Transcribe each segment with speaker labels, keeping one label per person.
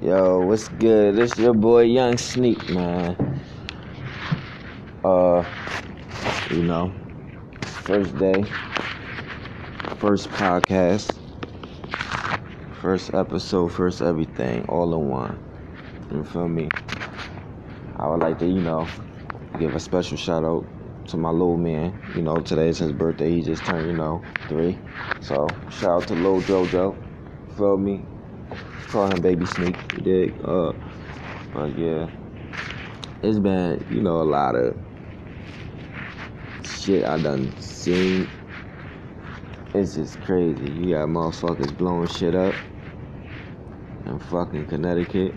Speaker 1: Yo, what's good? This your boy Young Sneak, man. Uh, you know, first day, first podcast, first episode, first everything, all in one. You feel me? I would like to, you know, give a special shout out to my little man. You know, today is his birthday. He just turned, you know, three. So shout out to Lil Jojo. Feel me? Call him Baby Sneak. You dig? Uh, but yeah, it's been, you know, a lot of shit I done seen. It's just crazy. You got motherfuckers blowing shit up in fucking Connecticut.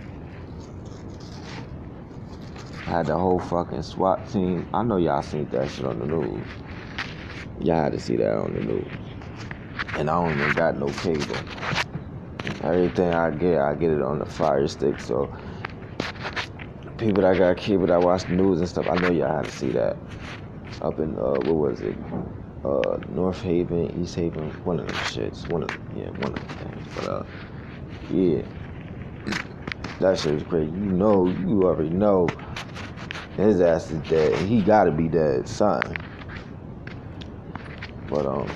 Speaker 1: I Had the whole fucking SWAT team. I know y'all seen that shit on the news. Y'all had to see that on the news. And I don't even got no cable. Everything I get, I get it on the fire stick. So people that got cable that watch the news and stuff, I know y'all had to see that. Up in uh, what was it? Uh, North Haven, East Haven, one of them shits. One of them, yeah, one of them things. But uh, yeah, that shit was crazy. You know, you already know his ass is dead. He gotta be dead, son. But um.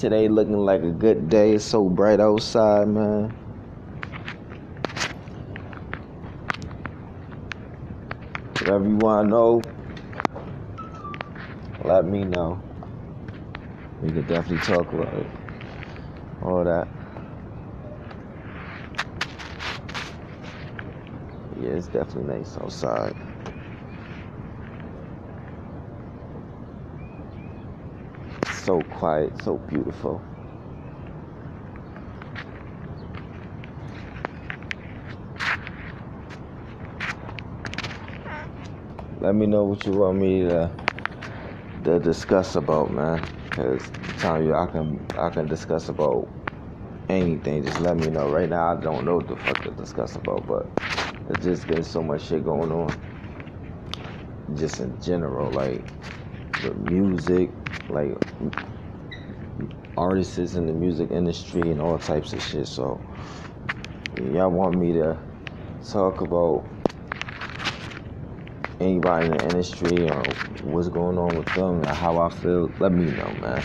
Speaker 1: Today looking like a good day. It's so bright outside, man. Whatever you want to know, let me know. We could definitely talk about it. All that. Yeah, it's definitely nice outside. So quiet, so beautiful. Let me know what you want me to, to discuss about, man. Cause I'm telling you, I can I can discuss about anything. Just let me know. Right now, I don't know what the fuck to discuss about, but it's just been so much shit going on. Just in general, like the music, like artists in the music industry and all types of shit. So y'all want me to talk about anybody in the industry or what's going on with them and how I feel, let me know, man.